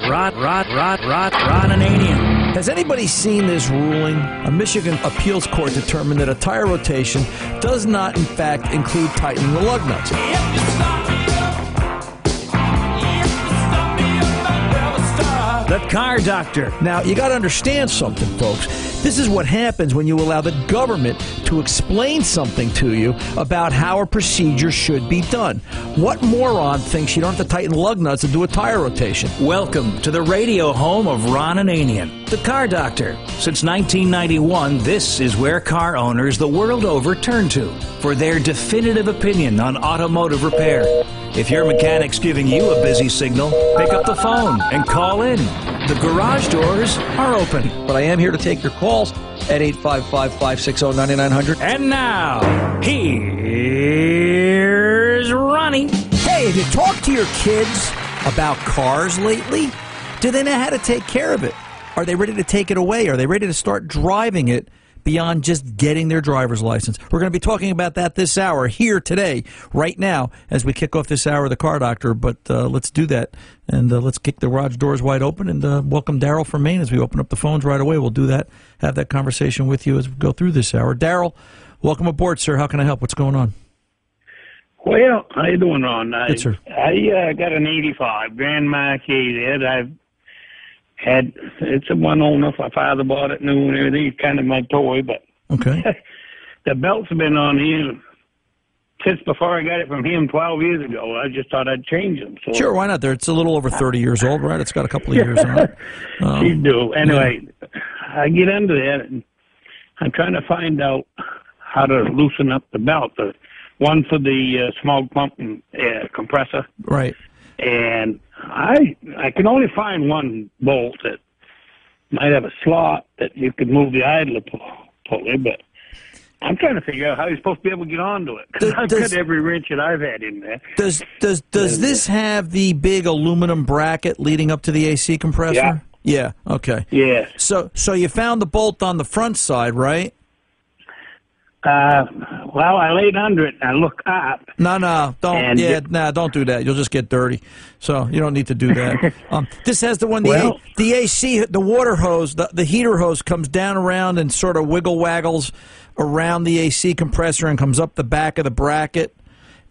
Rot, rot, rot, rot, Ronananian. Has anybody seen this ruling? A Michigan appeals court determined that a tire rotation does not, in fact, include tightening the lug nuts. The car doctor. Now, you got to understand something, folks. This is what happens when you allow the government to explain something to you about how a procedure should be done. What moron thinks you don't have to tighten lug nuts and do a tire rotation? Welcome to the radio home of Ron Ananian, the car doctor. Since 1991, this is where car owners the world over turn to for their definitive opinion on automotive repair. If your mechanic's giving you a busy signal, pick up the phone and call in. The garage doors are open. But I am here to take your calls at 855 560 9900. And now, here's Ronnie. Hey, have you talked to your kids about cars lately? Do they know how to take care of it? Are they ready to take it away? Are they ready to start driving it beyond just getting their driver's license? We're going to be talking about that this hour here today, right now, as we kick off this hour of the Car Doctor. But uh, let's do that and uh, let's kick the garage doors wide open and uh, welcome Daryl from Maine as we open up the phones right away. We'll do that, have that conversation with you as we go through this hour. Daryl, welcome aboard, sir. How can I help? What's going on? Well, how you doing, Ron? I, Good, sir. I uh, got an '85 Grand Marquis that I've had. It's a one owner. My father bought it new and everything. It's kind of my toy, but Okay. the belts been on here since before I got it from him 12 years ago. I just thought I'd change them. So Sure, why not? There, it's a little over 30 years old, right? It's got a couple of years on it. Um, you do. Anyway, I get under that and I'm trying to find out how to loosen up the belt. The one for the uh, smog pump and uh, compressor. right. and I I can only find one bolt that might have a slot that you could move the idler pulley, but I'm trying to figure out how you're supposed to be able to get onto it. 'Cause Does- I've does- cut every wrench that I've had in there. Does does does this have the big aluminum bracket leading up to the AC compressor? Yeah. Yeah. Okay. Yes. So so you found the bolt on the front side, right? Uh, well, I laid under it and I looked up. No, no, don't. Yeah, it- nah, don't do that. You'll just get dirty. So you don't need to do that. um, this has the one the Well- the AC the water hose the the heater hose comes down around and sort of wiggle waggles around the AC compressor and comes up the back of the bracket.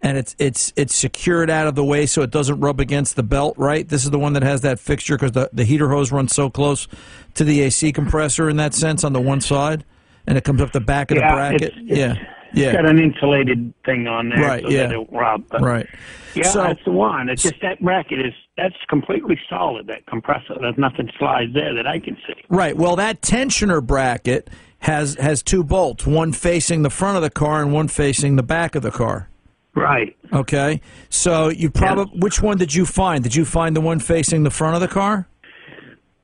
And it's it's it's secured out of the way so it doesn't rub against the belt, right? This is the one that has that fixture because the, the heater hose runs so close to the AC compressor in that sense on the one side, and it comes up the back of Yeah, the bracket. it's- it's- yeah, yeah, got an insulated thing on there Right, so yeah. that it won't rub. But right. Yeah, So- that's the one. It's just that bracket is that's completely solid. That compressor. There's nothing slides there that I can see. Right. Well, that tensioner bracket has has two bolts, one facing the front of the car and one facing the back of the car. Right. Okay. So you probably which one did you find? Did you find the one facing the front of the car?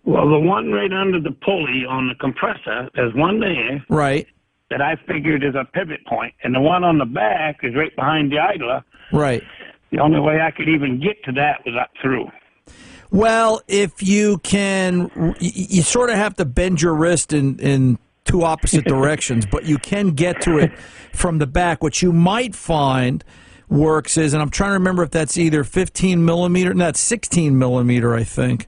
Well, the one right under the pulley on the compressor, there's one there Right. That I figured is a pivot point, and the one on the back is right behind the idler. Right. The only way I could even get to that was up through. Well, if you can, you sort of have to bend your wrist in, in two opposite directions, but you can get to it from the back. What you might find works is, and I'm trying to remember if that's either 15 millimeter, not 16 millimeter, I think.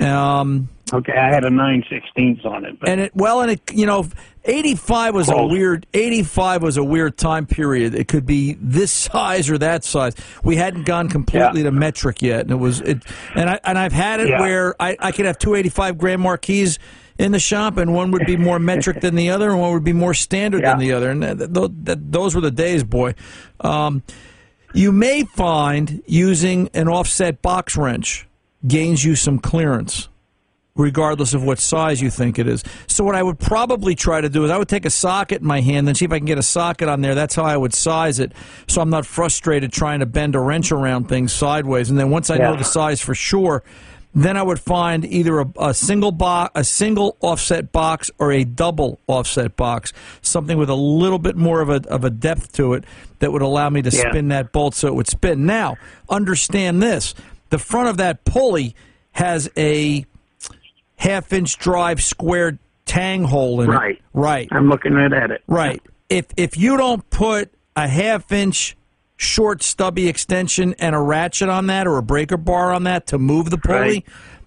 Um, Okay, I had a nine sixteenths on it, but and it well, and it you know, 85 was a weird 85 was a weird time period. It could be this size or that size. We hadn't gone completely Yeah. to metric yet, and it was it. And I and I've had it Yeah. where I I could have two eighty five Grand Marquis in the shop, and one would be more metric than the other, and one would be more standard than the other. And th- th- th- those were the days, boy. Um, you may find using an offset box wrench gains you some clearance regardless of what size you think it is. So what I would probably try to do is I would take a socket in my hand and see if I can get a socket on there. That's how I would size it, so I'm not frustrated trying to bend a wrench around things sideways. And then once I know the size for sure, then I would find either a, a single box, a single offset box, or a double offset box, something with a little bit more of a of a depth to it that would allow me to Yeah. spin that bolt so it would spin. Now, understand this: the front of that pulley has a half inch drive squared tang hole in Right. it. Right. Right. I'm looking right at it. Right. If if you don't put a half inch short stubby extension and a ratchet on that or a breaker bar on that to move the pulley, Right.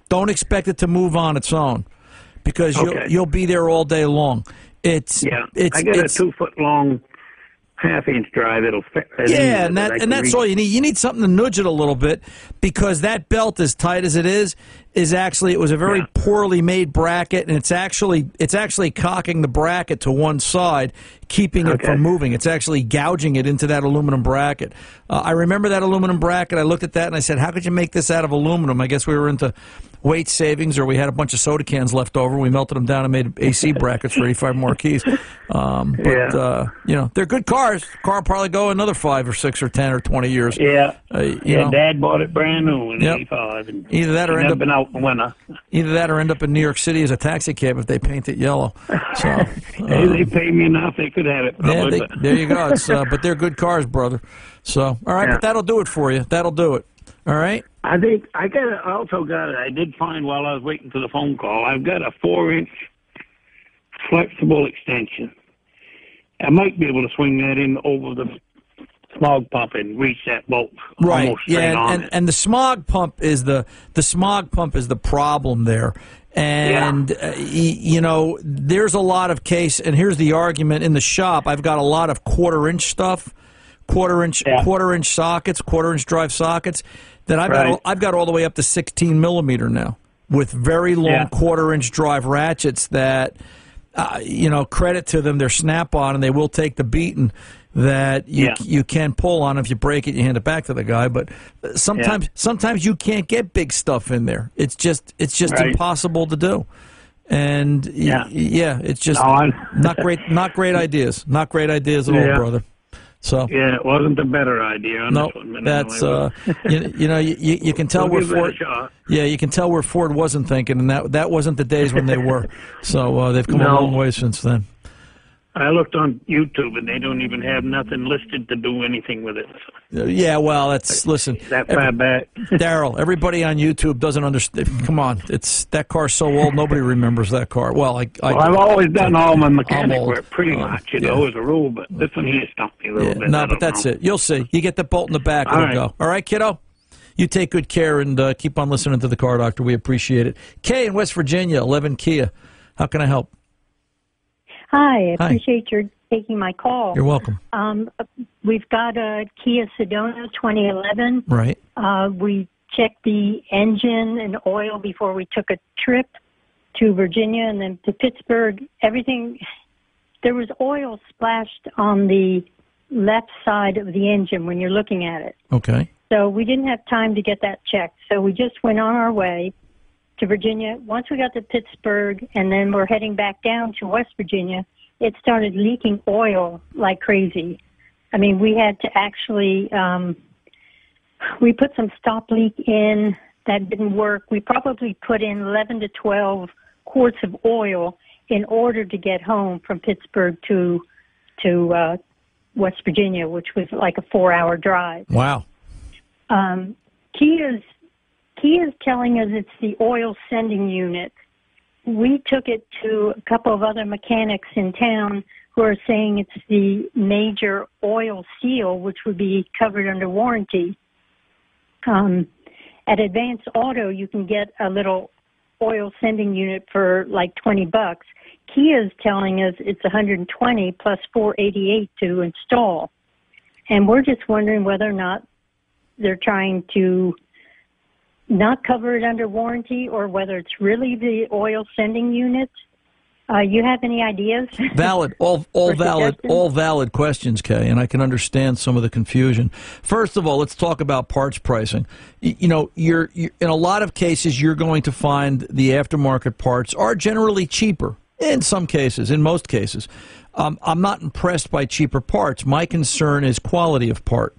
Don't expect it to move on its own because you'll you'll be there all day long. It's Yeah, it's I got it's, a two foot long, half inch drive. It'll fit. Yeah, and I that and that's reach. all you need. You need something to nudge it a little bit because that belt, as tight as it is, is actually it was a very Yeah. poorly made bracket, and it's actually it's actually cocking the bracket to one side, keeping it from moving. It's actually gouging it into that aluminum bracket. Uh, I remember that aluminum bracket. I looked at that and I said, "How could you make this out of aluminum?" I guess we were into weight savings, or we had a bunch of soda cans left over. We melted them down and made AC brackets for 85 Marquis. Um, but Yeah. uh, you know, they're good cars. Car will probably go another five or six or ten or 20 years. Yeah, Uh, you yeah. know, Dad bought it brand new in Yep. '85, and Either that or end up- been out in winter. either that or end up in New York City as a taxi cab if they paint it yellow. So, Hey, they pay me enough; they could have it. yeah, they, there you go. It's, uh, but they're good cars, brother. So, all right, Yeah. but that'll do it for you. That'll do it. All right. I think I got. I also got it. I did find while I was waiting for the phone call. I've got a four-inch flexible extension. I might be able to swing that in over the smog pump and reach that bolt Right. Yeah, on and, it. and the smog pump is the the smog pump is the problem there. And uh, you know, there's a lot of case and here's the argument in the shop. I've got a lot of quarter inch stuff, quarter inch Yeah. quarter inch sockets, quarter inch drive sockets that I've got Right. all, I've got all the way up to 16 millimeter now with very long Yeah. quarter inch drive ratchets that uh, you know, credit to them, they're snap on and they will take the beating that you Yeah. you can pull on. If you break it, you hand it back to the guy. But uh, sometimes sometimes you can't get big stuff in there. It's just it's just Right. impossible to do. And Yeah. yeah, it's just No, not great not great ideas. Not great ideas at all, brother. So Yeah, it wasn't a better idea on no, that's uh, you, you know you, you can tell we'll where Ford. Yeah, you can tell where Ford wasn't thinking, and that that wasn't the days when they were. So uh, they've come a long way since then. I looked on YouTube and they don't even have nothing listed to do anything with it. So Yeah, well, that's listen, that every- far back. Daryl. Everybody on YouTube doesn't understand. Come on, it's that car's so old, nobody remembers that car. Well, I, I Well, I've always done all my mechanic work pretty Uh, much, you yeah. know, as a rule. But this one here stumped me a little yeah, bit. no, but that's know. it. You'll see. You get the bolt in the back, All it'll right. go. All right, kiddo. You take good care and uh, keep on listening to the car doctor. We appreciate it. Kay in West Virginia, eleven Kia. How can I help? Hi, I Hi. appreciate your taking my call. You're welcome. Um, we've got a Kia Sedona 2011. Right. Uh, we checked the engine and oil before we took a trip to Virginia and then to Pittsburgh. Everything, there was oil splashed on the left side of the engine when you're looking at it. Okay. So we didn't have time to get that checked. So we just went on our way to Virginia. Once we got to Pittsburgh and then we're heading back down to West Virginia, it started leaking oil like crazy. I mean, we had to actually, um, we put some stop leak in that didn't work. We probably put in 11 to 12 quarts of oil in order to get home from Pittsburgh to, to, uh, West Virginia, which was like a four hour drive. Wow. Um, Kia's Kia's telling us it's the oil sending unit. We took it to a couple of other mechanics in town who are saying it's the major oil seal, which would be covered under warranty. Um, at Advance Auto, you can get a little oil sending unit for like 20 bucks. Kia is telling us it's 120 plus 488 to install. And we're just wondering whether or not they're trying to not cover it under warranty or whether it's really the oil sending unit. Uh, you have any ideas? Valid, all all valid, suggestions? all valid questions, Kay, and I can understand some of the confusion. First of all, let's talk about parts pricing. Y- You know, you're, you're in a lot of cases you're going to find the aftermarket parts are generally cheaper. In some cases, in most cases, um, I'm not impressed by cheaper parts. My concern is quality of part.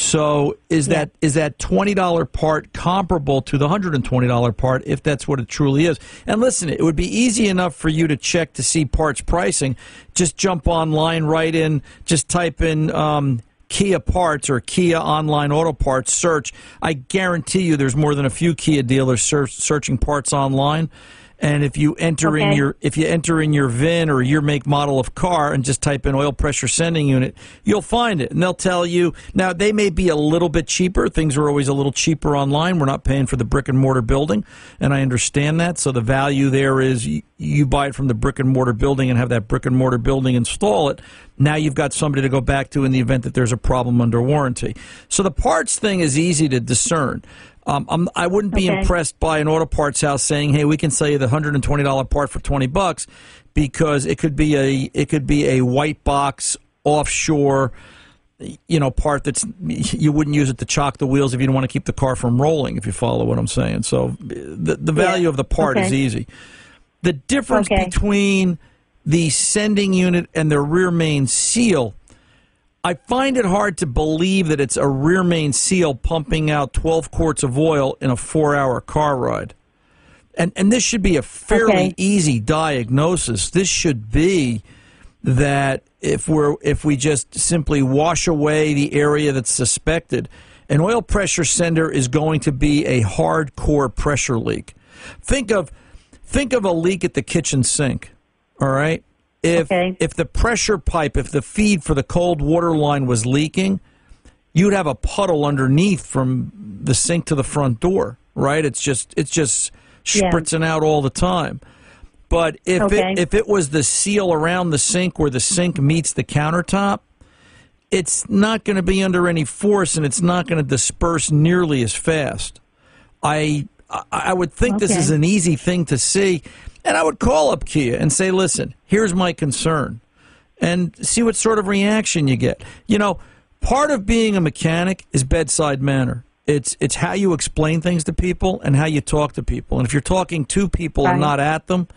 So is that is that twenty dollar part comparable to the hundred and twenty dollar part if that's what it truly is? And listen, it would be easy enough for you to check to see parts pricing. Just jump online, right in, just type in um, Kia parts or Kia online auto parts search. I guarantee you, there's more than a few Kia dealers search, searching parts online. And if you enter in your if you enter in your VIN or your make model of car and just type in oil pressure sending unit, you'll find it. And they'll tell you now they may be a little bit cheaper. Things are always a little cheaper online. We're not paying for the brick and mortar building, and I understand that. So the value there is you, you buy it from the brick and mortar building and have that brick and mortar building install it. Now you've got somebody to go back to in the event that there's a problem under warranty. So the parts thing is easy to discern. Um, I'm, I wouldn't be Okay. impressed by an auto parts house saying, "Hey, we can sell you the hundred and twenty dollar part for twenty bucks," because it could be a it could be a white box offshore, you know, part that's you wouldn't use it to chock the wheels if you don't want to keep the car from rolling. If you follow what I'm saying, so the the value of the part is easy. The difference Okay. between the sending unit and the rear main seal I find it hard to believe that it's a rear main seal pumping out 12 quarts of oil in a four hour car ride. And, and this should be a fairly Okay. easy diagnosis. This should be that if we're if we just simply wash away the area that's suspected, an oil pressure sender is going to be a hardcore pressure leak. Think of think of a leak at the kitchen sink. All right? If Okay. if the pressure pipe, if the feed for the cold water line was leaking, you'd have a puddle underneath from the sink to the front door, right? It's just it's just Yeah. spritzing out all the time. But if Okay. it if it was the seal around the sink where the sink meets the countertop, it's not going to be under any force and it's not going to disperse nearly as fast. I I- I would think this is an easy thing to see, and I would call up Kia and say, "Listen, here's my concern," and see what sort of reaction you get. You know, part of being a mechanic is bedside manner. It's it's how you explain things to people and how you talk to people. And if you're talking to people and not at them,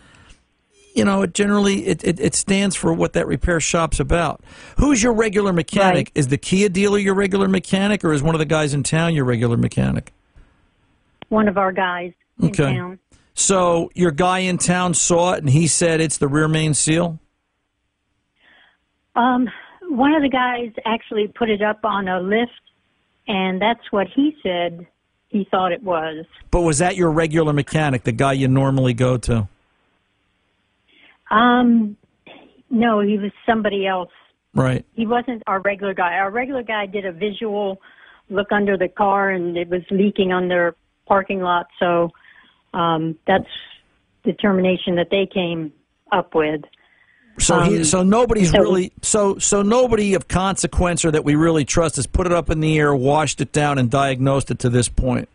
you know, it generally it, it, it stands for what that repair shop's about. Who's your regular mechanic? Right. Is the Kia dealer your regular mechanic, or is one of the guys in town your regular mechanic? One of our guys in Okay. town. So your guy in town saw it and he said it's the rear main seal. Um, one of the guys actually put it up on a lift, and that's what he said he thought it was. But was that your regular mechanic, the guy you normally go to? Um, no, he was somebody else. Right. He wasn't our regular guy. Our regular guy did a visual look under the car, and it was leaking on their parking lot. So um, that's determination that they came up with. So he, Um, so nobody's so- really so so nobody of consequence or that we really trust has put it up in the air, washed it down, and diagnosed it to this point.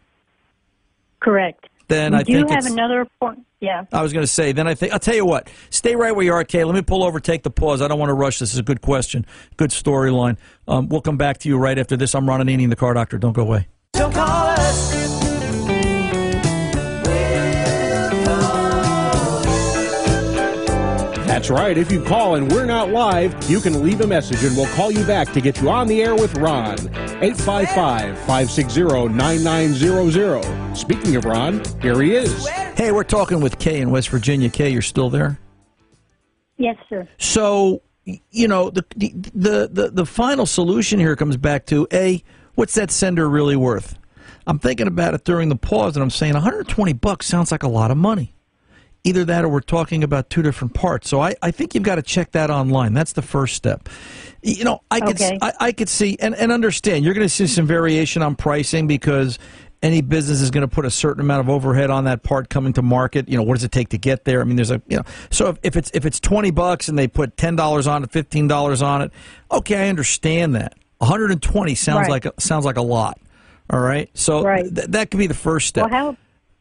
Correct. Then we I do think have another point. Yeah. I was going to say. Then I think I'll tell you what. Stay right where you are, Kay. Let me pull over, take the pause. I don't want to rush. This is a good question, good storyline. Um, we'll come back to you right after this. I'm Ron Ananian, the car doctor. Don't go away. So call us. That's right. If you call and we're not live, you can leave a message and we'll call you back to get you on the air with Ron. 855 560 9900. Speaking of Ron, here he is. Hey, we're talking with Kay in West Virginia. Kay, you're still there? Yes, sir. So you know the, the the the the final solution here comes back to a what's that sender really worth? I'm thinking about it during the pause, and I'm saying 120 bucks sounds like a lot of money. Either that, or we're talking about two different parts. So I, I think you've got to check that online. That's the first step. You know, I could Okay. I, I could see and, and understand you're going to see some variation on pricing because any business is going to put a certain amount of overhead on that part coming to market. You know, what does it take to get there? I mean, there's a you know, so if, if it's if it's twenty bucks and they put ten dollars on it, fifteen dollars on it, okay, I understand that. One hundred and twenty sounds Right. like a, sounds like a lot. All right, so Right. th- that could be the first step. Well, how?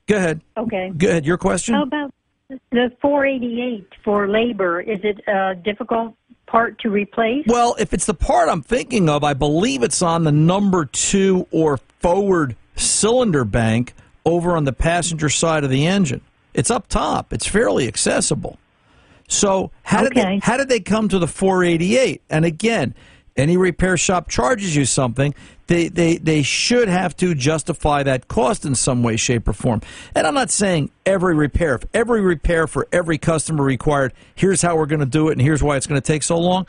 Go ahead. Okay. Go ahead. Your question. How about the 488 for labor? Is it a difficult part to replace? Well, if it's the part I'm thinking of, I believe it's on the number two or forward cylinder bank over on the passenger side of the engine. It's up top. It's fairly accessible. So how did they how did they come to the 488? And again, any repair shop charges you something, they, they they should have to justify that cost in some way, shape, or form. And I'm not saying every repair. If every repair for every customer required, here's how we're going to do it, and here's why it's going to take so long.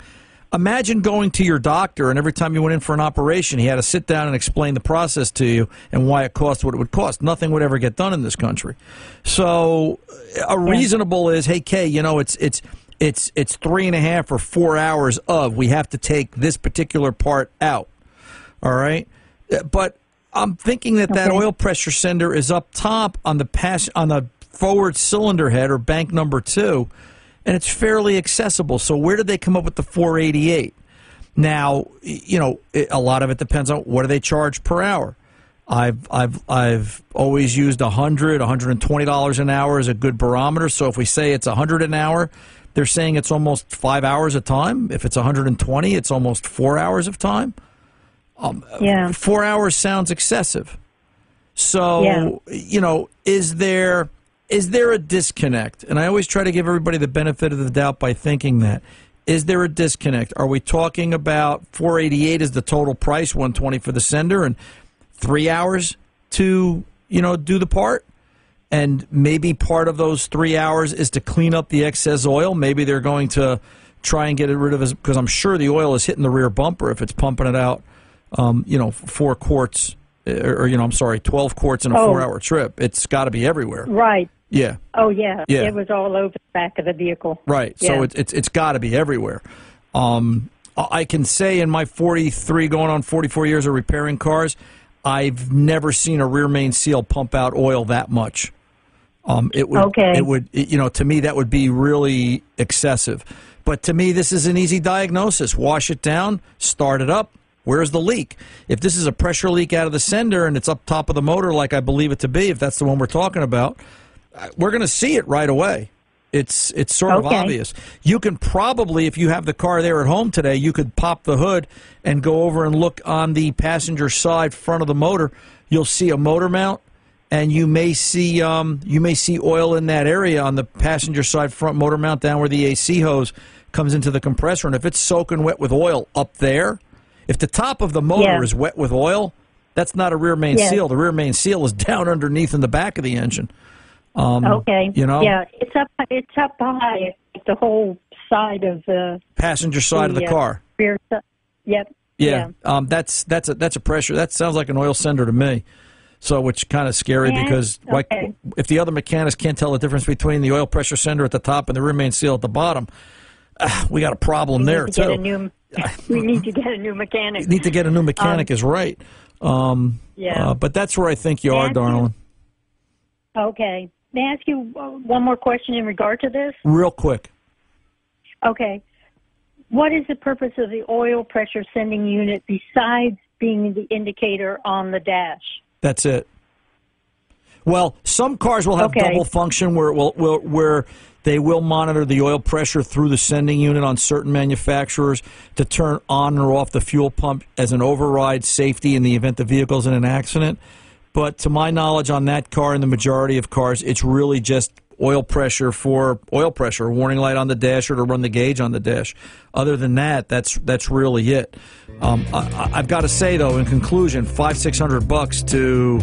Imagine going to your doctor, and every time you went in for an operation, he had to sit down and explain the process to you and why it cost what it would cost. Nothing would ever get done in this country. So, a reasonable is, hey, Kay, you know, it's it's it's it's three and a half or four hours of we have to take this particular part out. All right, Uh, but I'm thinking that that oil pressure sender is up top on the pass on the forward cylinder head or bank number two, and it's fairly accessible. So where did they come up with the 488? Now, you know, a lot of it depends on what do they charge per hour. I've I've I've always used 100, 120 dollars an hour as a good barometer. So if we say it's 100 an hour, they're saying it's almost five hours of time. If it's 120, it's almost four hours of time. Um, yeah. Four hours sounds excessive. So Yeah. you know, is there is there a disconnect? And I always try to give everybody the benefit of the doubt by thinking that. Is there a disconnect? Are we talking about 488 is the total price, 120 for the sender, and three hours to you know do the part? And maybe part of those three hours is to clean up the excess oil. Maybe they're going to try and get it rid of it because I'm sure the oil is hitting the rear bumper if it's pumping it out. Um, you know, four quarts, or, or you know, I'm sorry, 12 quarts in a Oh. four-hour trip. It's got to be everywhere. Right. Yeah. Oh yeah. Yeah. It was all over the back of the vehicle. Right. So Yeah. it's it's it's got to be everywhere. Um, I can say in my 43 going on 44 years of repairing cars, I've never seen a rear main seal pump out oil that much. Um, it would Okay. it would it- you know to me that would be really excessive. But to me this is an easy diagnosis. Wash it down, start it up. Where's the leak? If this is a pressure leak out of the sender and it's up top of the motor like I believe it to be, if that's the one we're talking about, we're going to see it right away. It's it's sort of obvious. You can probably, if you have the car there at home today, you could pop the hood and go over and look on the passenger side front of the motor. You'll see a motor mount, and you may see um, you may see oil in that area on the passenger side front motor mount down where the AC hose comes into the compressor. And if it's soaking wet with oil up there, if the top of the motor Yeah. is wet with oil, that's not a rear main Yes. seal. The rear main seal is down underneath in the back of the engine. Um, Okay. You know? Yeah, it's up. It's up high. The whole side of the, passenger side of the uh, car. rear. Yep. Yeah, Um, that's that's a that's a pressure. That sounds like an oil sender to me. So, which kind of scary Yeah, because like if the other mechanics can't tell the difference between the oil pressure sender at the top and the rear main seal at the bottom, ah, we got a problem We there to too. new. we need to get a new mechanic. Need to get a new mechanic is right. Um, Um, Yeah. uh, but that's where I think you are, darling. Okay. May I ask you uh, one more question in regard to this? Real quick. Okay. What is the purpose of the oil pressure sending unit besides being the indicator on the dash? That's it. Well, some cars will have Okay. double function where it will, will where they will monitor the oil pressure through the sending unit on certain manufacturers to turn on or off the fuel pump as an override safety in the event the vehicle's in an accident. But to my knowledge, on that car and the majority of cars, it's really just oil pressure for oil pressure, warning light on the dash or to run the gauge on the dash. Other than that, that's that's really it. Um, I, I've got to say though, in conclusion, five six hundred bucks to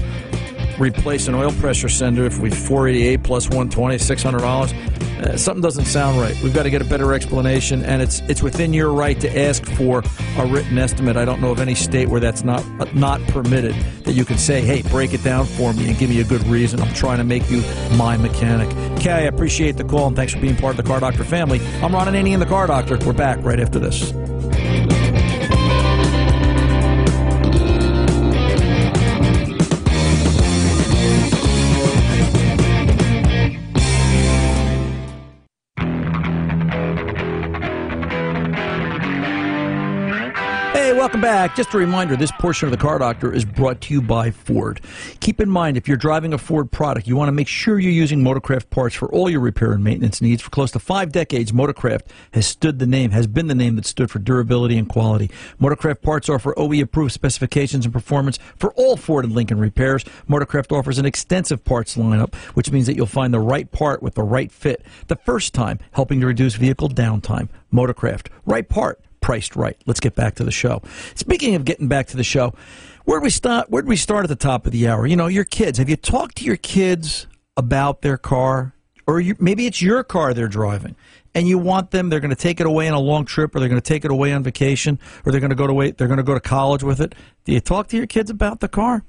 replace an oil pressure sender if we 488 plus 120 600 dollars. Uh, something doesn't sound right. We've got to get a better explanation and it's it's within your right to ask for a written estimate. I don't know of any state where that's not uh, not permitted that you can say hey break it down for me and give me a good reason. I'm trying to make you my mechanic. Kay i appreciate the call and thanks for being part of the car doctor family. I'm ron Ananian, the car doctor. We're back right after this welcome back. Just a reminder this portion of the Car Doctor is brought to you by Ford. Keep in mind, if you're driving a Ford product, you want to make sure you're using Motorcraft parts for all your repair and maintenance needs. For close to five decades, Motorcraft has stood the name, has been the name that stood for durability and quality. Motorcraft parts offer OE approved specifications and performance for all Ford and Lincoln repairs. Motorcraft offers an extensive parts lineup, which means that you'll find the right part with the right fit the first time, helping to reduce vehicle downtime. Motorcraft, right part priced right. Let's get back to the show. Speaking of getting back to the show, where did we start? Where did we start at the top of the hour? You know, your kids. Have you talked to your kids about their car? or you, maybe it's your car they're driving, and you want them. They're going to take it away on a long trip, or they're going to take it away on vacation, or they're going to go to wait they're going to go to college with it. Do you talk to your kids about the car?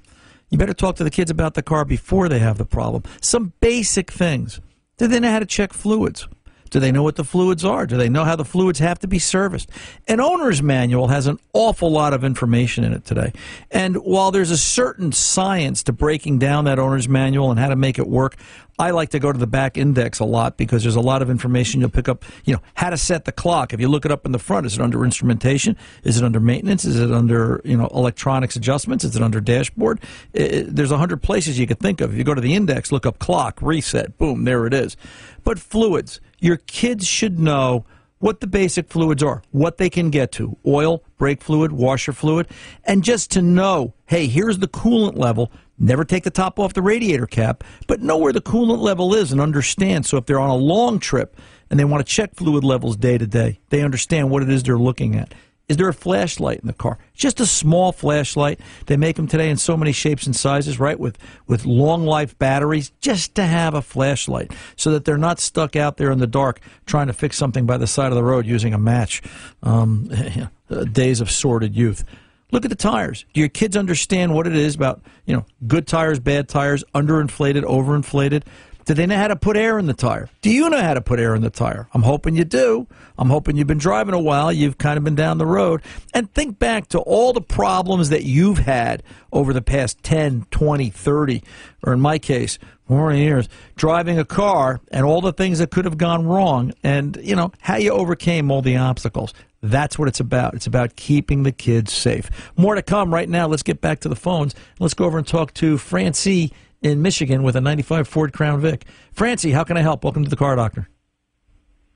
You better talk to the kids about the car before they have the problem. Some basic things. Do they know how to check fluids? Do they know what the fluids are? Do they know how the fluids have to be serviced? An owner's manual has an awful lot of information in it today. And while there's a certain science to breaking down that owner's manual and how to make it work, I like to go to the back index a lot because there's a lot of information you'll pick up. You know, how to set the clock. If you look it up in the front, is it under instrumentation? Is it under maintenance? Is it under you know electronics adjustments? Is it under dashboard? It, there's a hundred places you could think of. If you go to the index, look up clock, reset, boom, there it is. But fluids, your kids should know what the basic fluids are, what they can get to oil, brake fluid, washer fluid, and just to know hey, here's the coolant level. Never take the top off the radiator cap, but know where the coolant level is and understand. So if they're on a long trip and they want to check fluid levels day to day, they understand what it is they're looking at. Is there a flashlight in the car? Just a small flashlight. They make them today in so many shapes and sizes, right? With with long life batteries, just to have a flashlight, so that they're not stuck out there in the dark trying to fix something by the side of the road using a match. Um, days of sordid youth. Look at the tires. Do your kids understand what it is about you know good tires, bad tires, underinflated, overinflated? Do they know how to put air in the tire? Do you know how to put air in the tire? I'm hoping you do. I'm hoping you've been driving a while. You've kind of been down the road. And think back to all the problems that you've had over the past 10, 20, 30, or in my case, 40 years, driving a car and all the things that could have gone wrong and, you know, how you overcame all the obstacles. That's what it's about. It's about keeping the kids safe. More to come right now. Let's get back to the phones. Let's go over and talk to Francie in Michigan with a 95 Ford Crown Vic. Francie, how can I help? Welcome to the Car Doctor.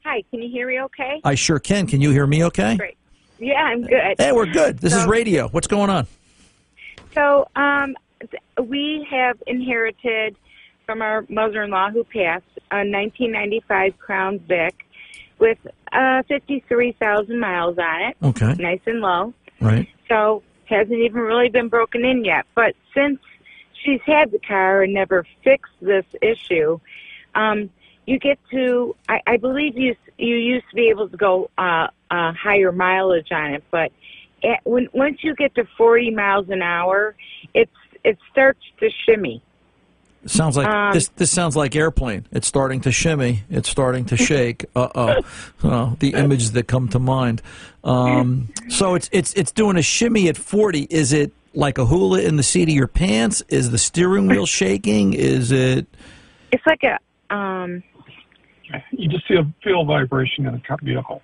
Hi, can you hear me okay? I sure can. Can you hear me okay? Great. Yeah, I'm good. Hey, we're good. This so, is radio. What's going on? So, um, we have inherited from our mother-in-law who passed a 1995 Crown Vic with uh, 53,000 miles on it. Okay. Nice and low. Right. So, hasn't even really been broken in yet. But since she's had the car and never fixed this issue. Um, you get to, I, I believe you you used to be able to go uh, uh, higher mileage on it, but at, when once you get to 40 miles an hour, it's it starts to shimmy. Sounds like um, this. This sounds like airplane. It's starting to shimmy. It's starting to shake. Uh oh, the images that come to mind. Um, so it's it's it's doing a shimmy at forty. Is it like a hula in the seat of your pants? Is the steering wheel shaking? Is it? It's like a. Um... You just feel feel vibration in the vehicle.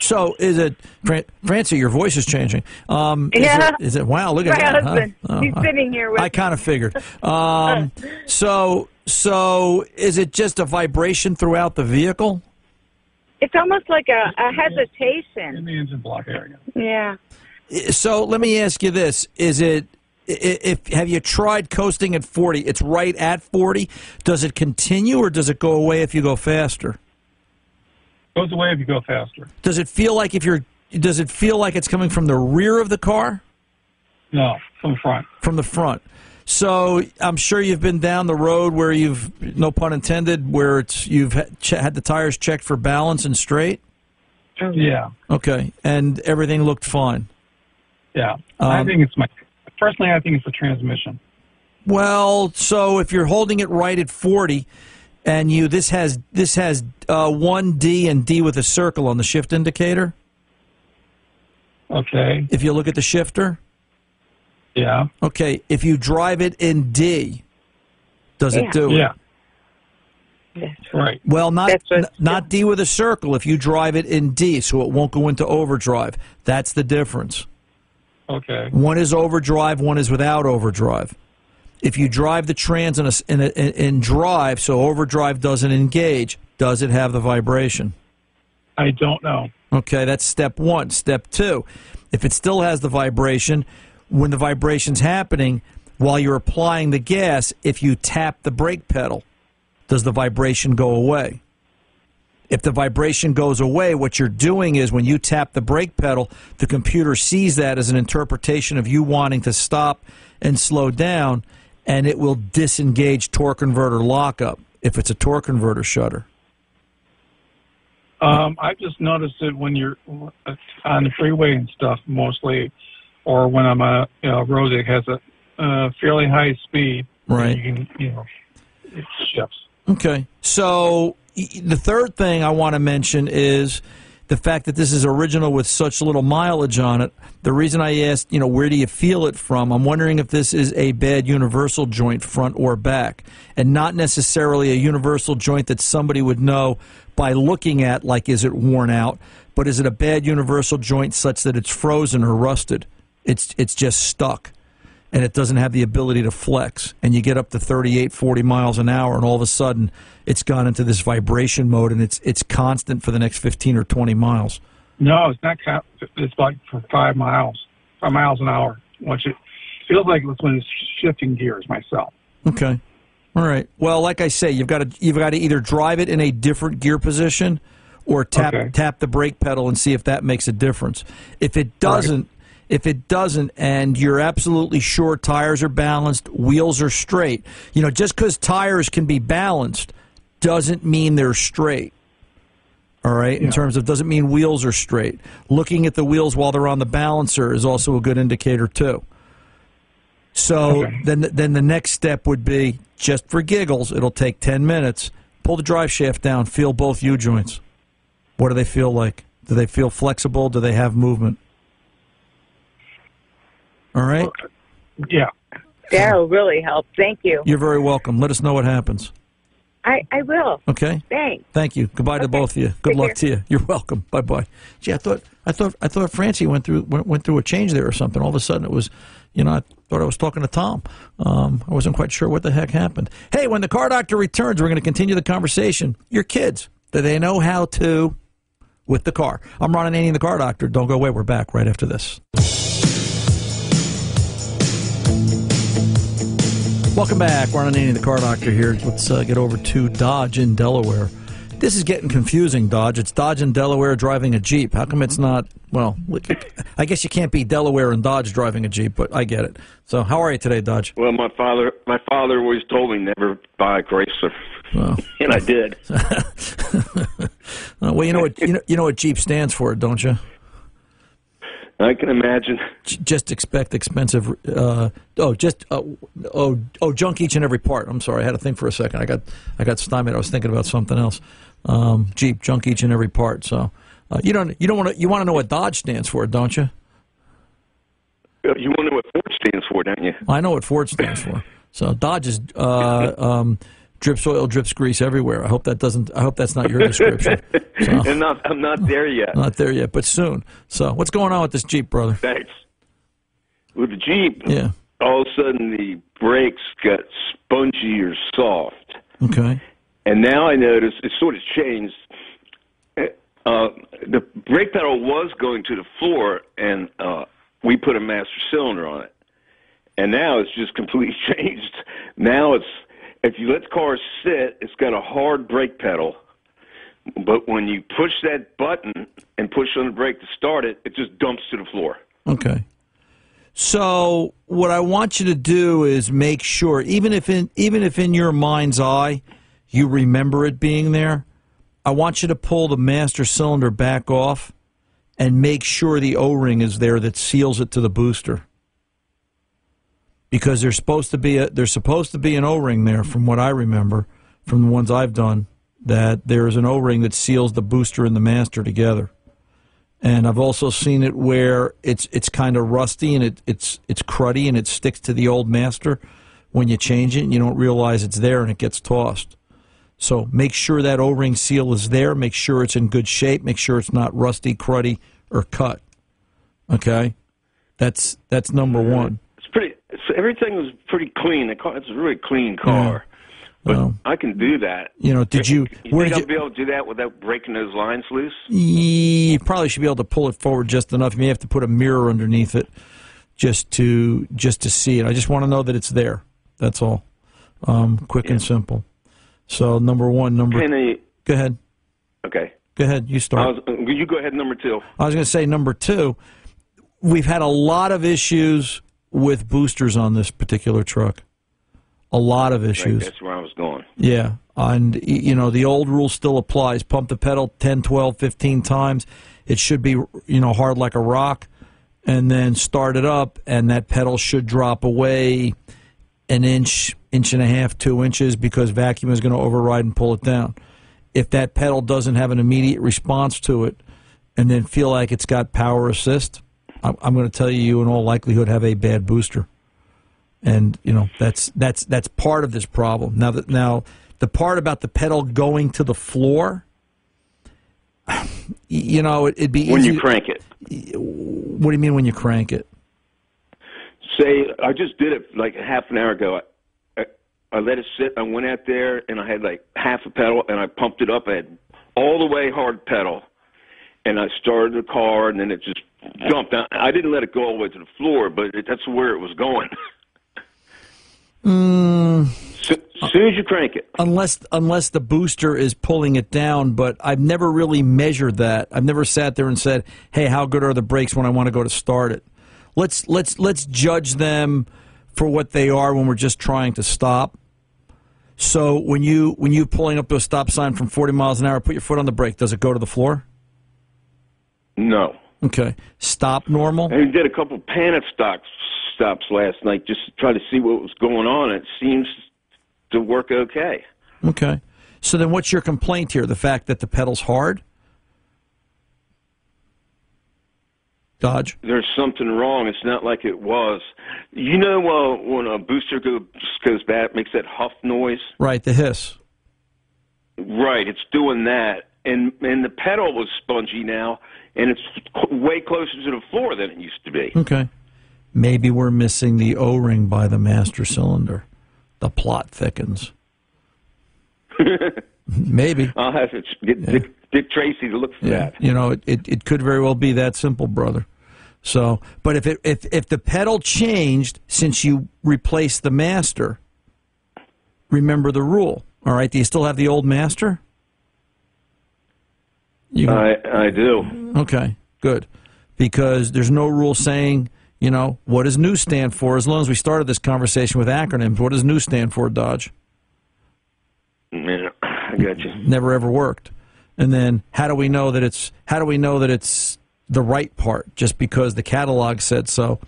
So is it, Fran- Francie? Your voice is changing. Um, is. It, is it? Wow, look at My that. husband. Huh? He's uh, sitting here with. I kind of figured. Um, so so is it just a vibration throughout the vehicle? It's almost like a, a hesitation in the engine block area. Yeah. So let me ask you this: Is it if have you tried coasting at 40 it's right at 40 does it continue or does it go away if you go faster? Goes away if you go faster. Does it feel like if you're does it feel like it's coming from the rear of the car? No from the front. From the front. So i'm sure you've been down the road where you've no pun intended where it's you've had the tires checked for balance and straight? Yeah. Okay. And everything looked fine yeah, um, I think it's my personally. I think it's the transmission. Well, so if you're holding it right at forty, and you this has this has uh, one D and D with a circle on the shift indicator. Okay. If you look at the shifter. Yeah. Okay. If you drive it in D, does yeah. it do it? Yeah. That's right. Well, not n- not D with a circle. If you drive it in D, so it won't go into overdrive. That's the difference. Okay. One is overdrive, one is without overdrive. If you drive the trans in, a, in, a, in drive, so overdrive doesn't engage, does it have the vibration? I don't know. Okay, that's step one. Step two, if it still has the vibration, when the vibration's happening, while you're applying the gas, if you tap the brake pedal, does the vibration go away? If the vibration goes away, what you're doing is when you tap the brake pedal, the computer sees that as an interpretation of you wanting to stop and slow down, and it will disengage torque converter lockup. if it's a torque converter shudder? Um, I just noticed it when you're on the freeway and stuff, mostly, or when I'm a you know, road that has a uh, fairly high speed. Right. You can, you know, it shifts. Okay. So the third thing I want to mention is the fact that this is original with such little mileage on it. The reason I asked, you know, where do you feel it from? I'm wondering if this is a bad universal joint, front or back, and not necessarily a universal joint that somebody would know by looking at, like, is it worn out, but is it a bad universal joint such that it's frozen or rusted? It's it's just stuck and it doesn't have the ability to flex. And you get up to 38, 40 miles an hour, and all of a sudden it's gone into this vibration mode, and it's it's constant for the next 15 or 20 miles. No, it's not. It's like for five miles, five miles an hour. Once it feels like it's when it's shifting gears myself. Okay. All right. Well, like I say, you've got to you've got to either drive it in a different gear position or tap Okay. tap the brake pedal and see if that makes a difference. If it doesn't, if it doesn't, and you're absolutely sure tires are balanced, wheels are straight, you know, just because tires can be balanced doesn't mean they're straight. All right, in Yeah. terms of doesn't mean wheels are straight. Looking at the wheels while they're on the balancer is also a good indicator too. So Okay. then, then the next step would be just for giggles. It'll take ten minutes. Pull the drive shaft down. Feel both U joints. What do they feel like? Do they feel flexible? Do they have movement? All right. Yeah. That'll really help. Thank you. You're very welcome. Let us know what happens. I, I will. Okay. Thanks. Thank you. Goodbye to both of you. Good Take luck care. to you. You're welcome. Bye bye. Gee, I thought I thought I thought Francie went through went, went through a change there or something. All of a sudden it was, you know, I thought I was talking to Tom. Um, I wasn't quite sure what the heck happened. Hey, when the car doctor returns, we're going to continue the conversation. Your kids, do they know how to with the car? I'm Ron Ananian, the car doctor. Don't go away. We're back right after this. Welcome back. Ron Ananian, the car doctor here. Let's uh, get over to Dodge in Delaware. This is getting confusing, Dodge. It's Dodge in Delaware driving a Jeep. How come it's not, well, I guess you can't be Delaware and Dodge driving a Jeep, but I get it. So, how are you today, Dodge? Well, my father, my father always told me never buy a Chrysler, Well, and I did. well, you know what you know, you know what Jeep stands for, don't you? I can imagine. Just expect expensive. Uh, oh, just uh, oh oh junk each and every part. I'm sorry, I had to think for a second. I got I got stymied. I was thinking about something else. Um, Jeep junk each and every part. So uh, you don't you don't want to you want to know what Dodge stands for, don't you? You want to know what Ford stands for, don't you? I know what Ford stands for. So Dodge is uh, um, drips oil, drips grease everywhere. I hope that doesn't. I hope that's not your description. So, And not, I'm not there yet. not there yet, but soon. So what's going on with this Jeep, brother? Thanks. With the Jeep, Yeah. all of a sudden the brakes got spongy or soft, Okay. and now I notice it sort of changed. Uh, the brake pedal was going to the floor, and uh, we put a master cylinder on it. And now it's just completely changed. Now it's if you let the car sit, it's got a hard brake pedal. But when you push that button and push on the brake to start it, it just dumps to the floor. Okay. So what I want you to do is make sure, even if in even if in your mind's eye you remember it being there, I want you to pull the master cylinder back off and make sure the O-ring is there that seals it to the booster. Because there's supposed to be a there's supposed to be an O-ring there from what I remember from the ones I've done that there's an O-ring that seals the booster and the master together and I've also seen it where it's it's kind of rusty and it, it's it's cruddy and it sticks to the old master when you change it and you don't realize it's there and it gets tossed. So make sure that O-ring seal is there. Make sure it's in good shape. Make sure it's not rusty, cruddy, or cut. Okay, that's that's number one. It's, everything was pretty clean. The car, it's a really clean car. But Well, I can do that. you know, did you? You Where think did I'll you? be able to do that without breaking those lines loose? You probably should be able to pull it forward just enough. You may have to put a mirror underneath it just to just to see it. I just want to know that it's there. That's all. Um, quick and simple. So number one, number. They? Go ahead. Okay. Go ahead. You I start. was, you go ahead. Number two. I was going to say number two. We've had a lot of issues with boosters on this particular truck. A lot of Right, issues. that's where I was going. Yeah, And, you know, the old rule still applies. Pump the pedal 10, 12, 15 times. It should be, you know, hard like a rock. And then start it up, and that pedal should drop away an inch, inch and a half, two inches, because vacuum is going to override and pull it down. If that pedal doesn't have an immediate response to it, and then feel like it's got power assist, I'm, I'm going to tell you, you in all likelihood have a bad booster, and you know that's that's that's part of this problem. Now that now the part about the pedal going to the floor, you know, it, it'd be when easy you crank it. What do you mean when you crank it? Say, I just did it like half an hour ago. I, I, I let it sit. I went out there and I had like half a pedal and I pumped it up. I had all the way hard pedal, and I started the car and then it just jumped. I, I didn't let it go all the way to the floor, but it, that's where it was going. Mm, so, as soon as you crank it. unless unless the booster is pulling it down, but I've never really measured that. I've never sat there and said, "Hey, how good are the brakes when I want to go to start it?" Let's let's let's judge them for what they are when we're just trying to stop. So when you when you pulling up to a stop sign from 40 miles an hour, put your foot on the brake. Does it go to the floor? No. Okay. Stop normal. I did a couple panic stops stops last night just to try to see what was going on. It seems to work okay. Okay. So then what's your complaint here? The fact that the pedal's hard? Dodge? There's something wrong. It's not like it was. You know uh, when a booster goes goes bad, it makes that huff noise. Right, the hiss. Right, it's doing that, and and the pedal was spongy now, and it's way closer to the floor than it used to be. Okay. Maybe we're missing the O ring by the master cylinder. The plot thickens. Maybe. I'll have to get Dick, Dick Tracy to look for Yeah. that. You know, it, it, it could very well be that simple, brother. So, but if it if if the pedal changed since you replaced the master, remember the rule. All right. Do you still have the old master? You I I do. Okay, good. Because there's no rule saying, you know, what does new stand for? As long as we started this conversation with acronyms, what does new stand for, Dodge? Yeah, I got you. Never ever worked. And then how do we know that it's how do we know that it's the right part just because the catalog said so?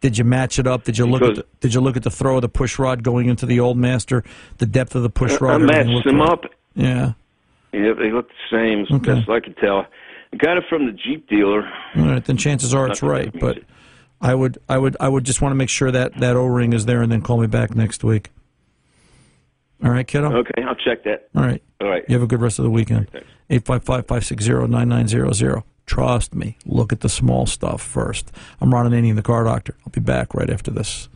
Did you match it up? Did you look at the, did you look at the throw of the push rod going into the old master, the depth of the push rod? I matched them up. Yeah. Yeah, they look the same as Okay. best I could tell. I got it from the Jeep dealer. All right, then chances are it's right. But I would, I would, I would just want to make sure that that O ring is there, and then call me back next week. All right, kiddo. Okay, I'll check that. All right. All right. You have a good rest of the weekend. Thanks. 855-560-9900. Trust me. Look at the small stuff first. I'm Ron Ananian, the car doctor. I'll be back right after this.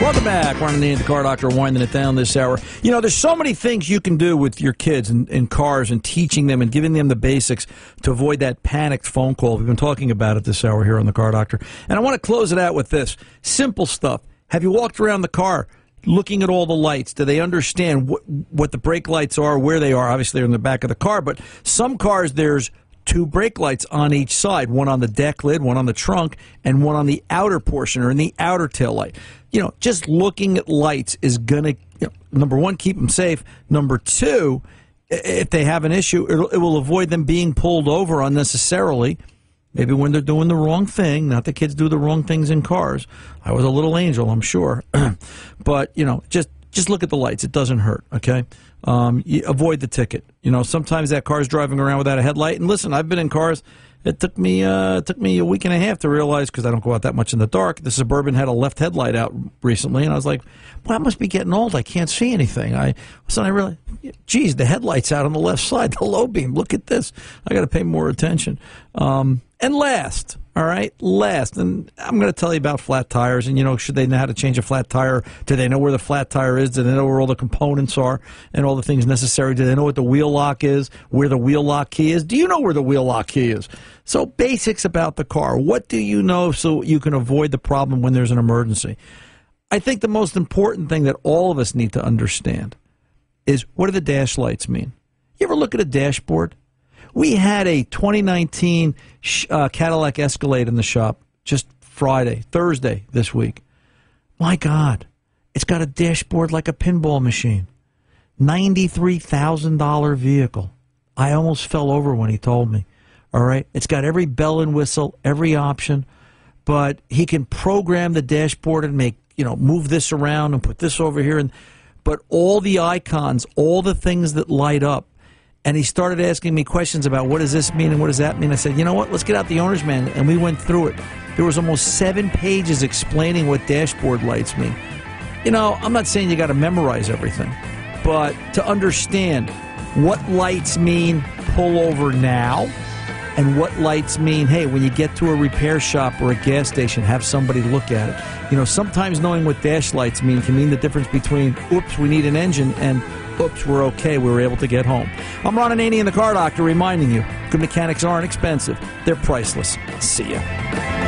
Welcome back. Ron Ananian, the car doctor, winding it down this hour. You know, there's so many things you can do with your kids and, in cars and teaching them and giving them the basics to avoid that panicked phone call. We've been talking about it this hour here on the car doctor. And I want to close it out with this simple stuff. Have you walked around the car looking at all the lights? Do they understand what, what the brake lights are, where they are? Obviously, they're in the back of the car, but some cars, there's two brake lights on each side one on the deck lid, one on the trunk, and one on the outer portion or in the outer tail light. You know, just looking at lights is going to, you know, number one, keep them safe. Number two, if they have an issue, it will avoid them being pulled over unnecessarily. Maybe when they're doing the wrong thing, not the kids do the wrong things in cars. I was a little angel, I'm sure. but, you know, just just look at the lights. It doesn't hurt, okay? Um, avoid the ticket. You know, sometimes that car's driving around without a headlight. And listen, I've been in cars. It took me uh, it took me a week and a half to realize because I don't go out that much in the dark. The suburban had a left headlight out recently, and I was like, "Well, I must be getting old. I can't see anything." I I realized, geez, the headlight's out on the left side, the low beam. Look at this. I got to pay more attention. Um, and last, all right, last, and I'm going to tell you about flat tires. And you know, should they know how to change a flat tire? Do they know where the flat tire is? Do they know where all the components are and all the things necessary? Do they know what the wheel lock is? Where the wheel lock key is? Do you know where the wheel lock key is? So basics about the car. What do you know so you can avoid the problem when there's an emergency? I think the most important thing that all of us need to understand is what do the dash lights mean? You ever look at a dashboard? We had a 2019 uh, Cadillac Escalade in the shop just Friday, Thursday this week. My God, It's got a dashboard like a pinball machine. $93,000 vehicle. I almost fell over when he told me. All right. It's got every bell and whistle, every option, but he can program the dashboard and make, you know, move this around and put this over here. And, but all the icons, all the things that light up. And he started asking me questions about what does this mean and what does that mean. I said, you know what? Let's get out the owner's manual. And we went through it. There was almost seven pages explaining what dashboard lights mean. You know, I'm not saying you got to memorize everything, but to understand what lights mean pull over now and what lights mean hey when you get to a repair shop or a gas station have somebody look at it you know sometimes knowing what dash lights mean can mean the difference between oops we need an engine and oops we're okay we were able to get home. I'm ron ananian the car doctor reminding you good mechanics aren't expensive. They're priceless. See ya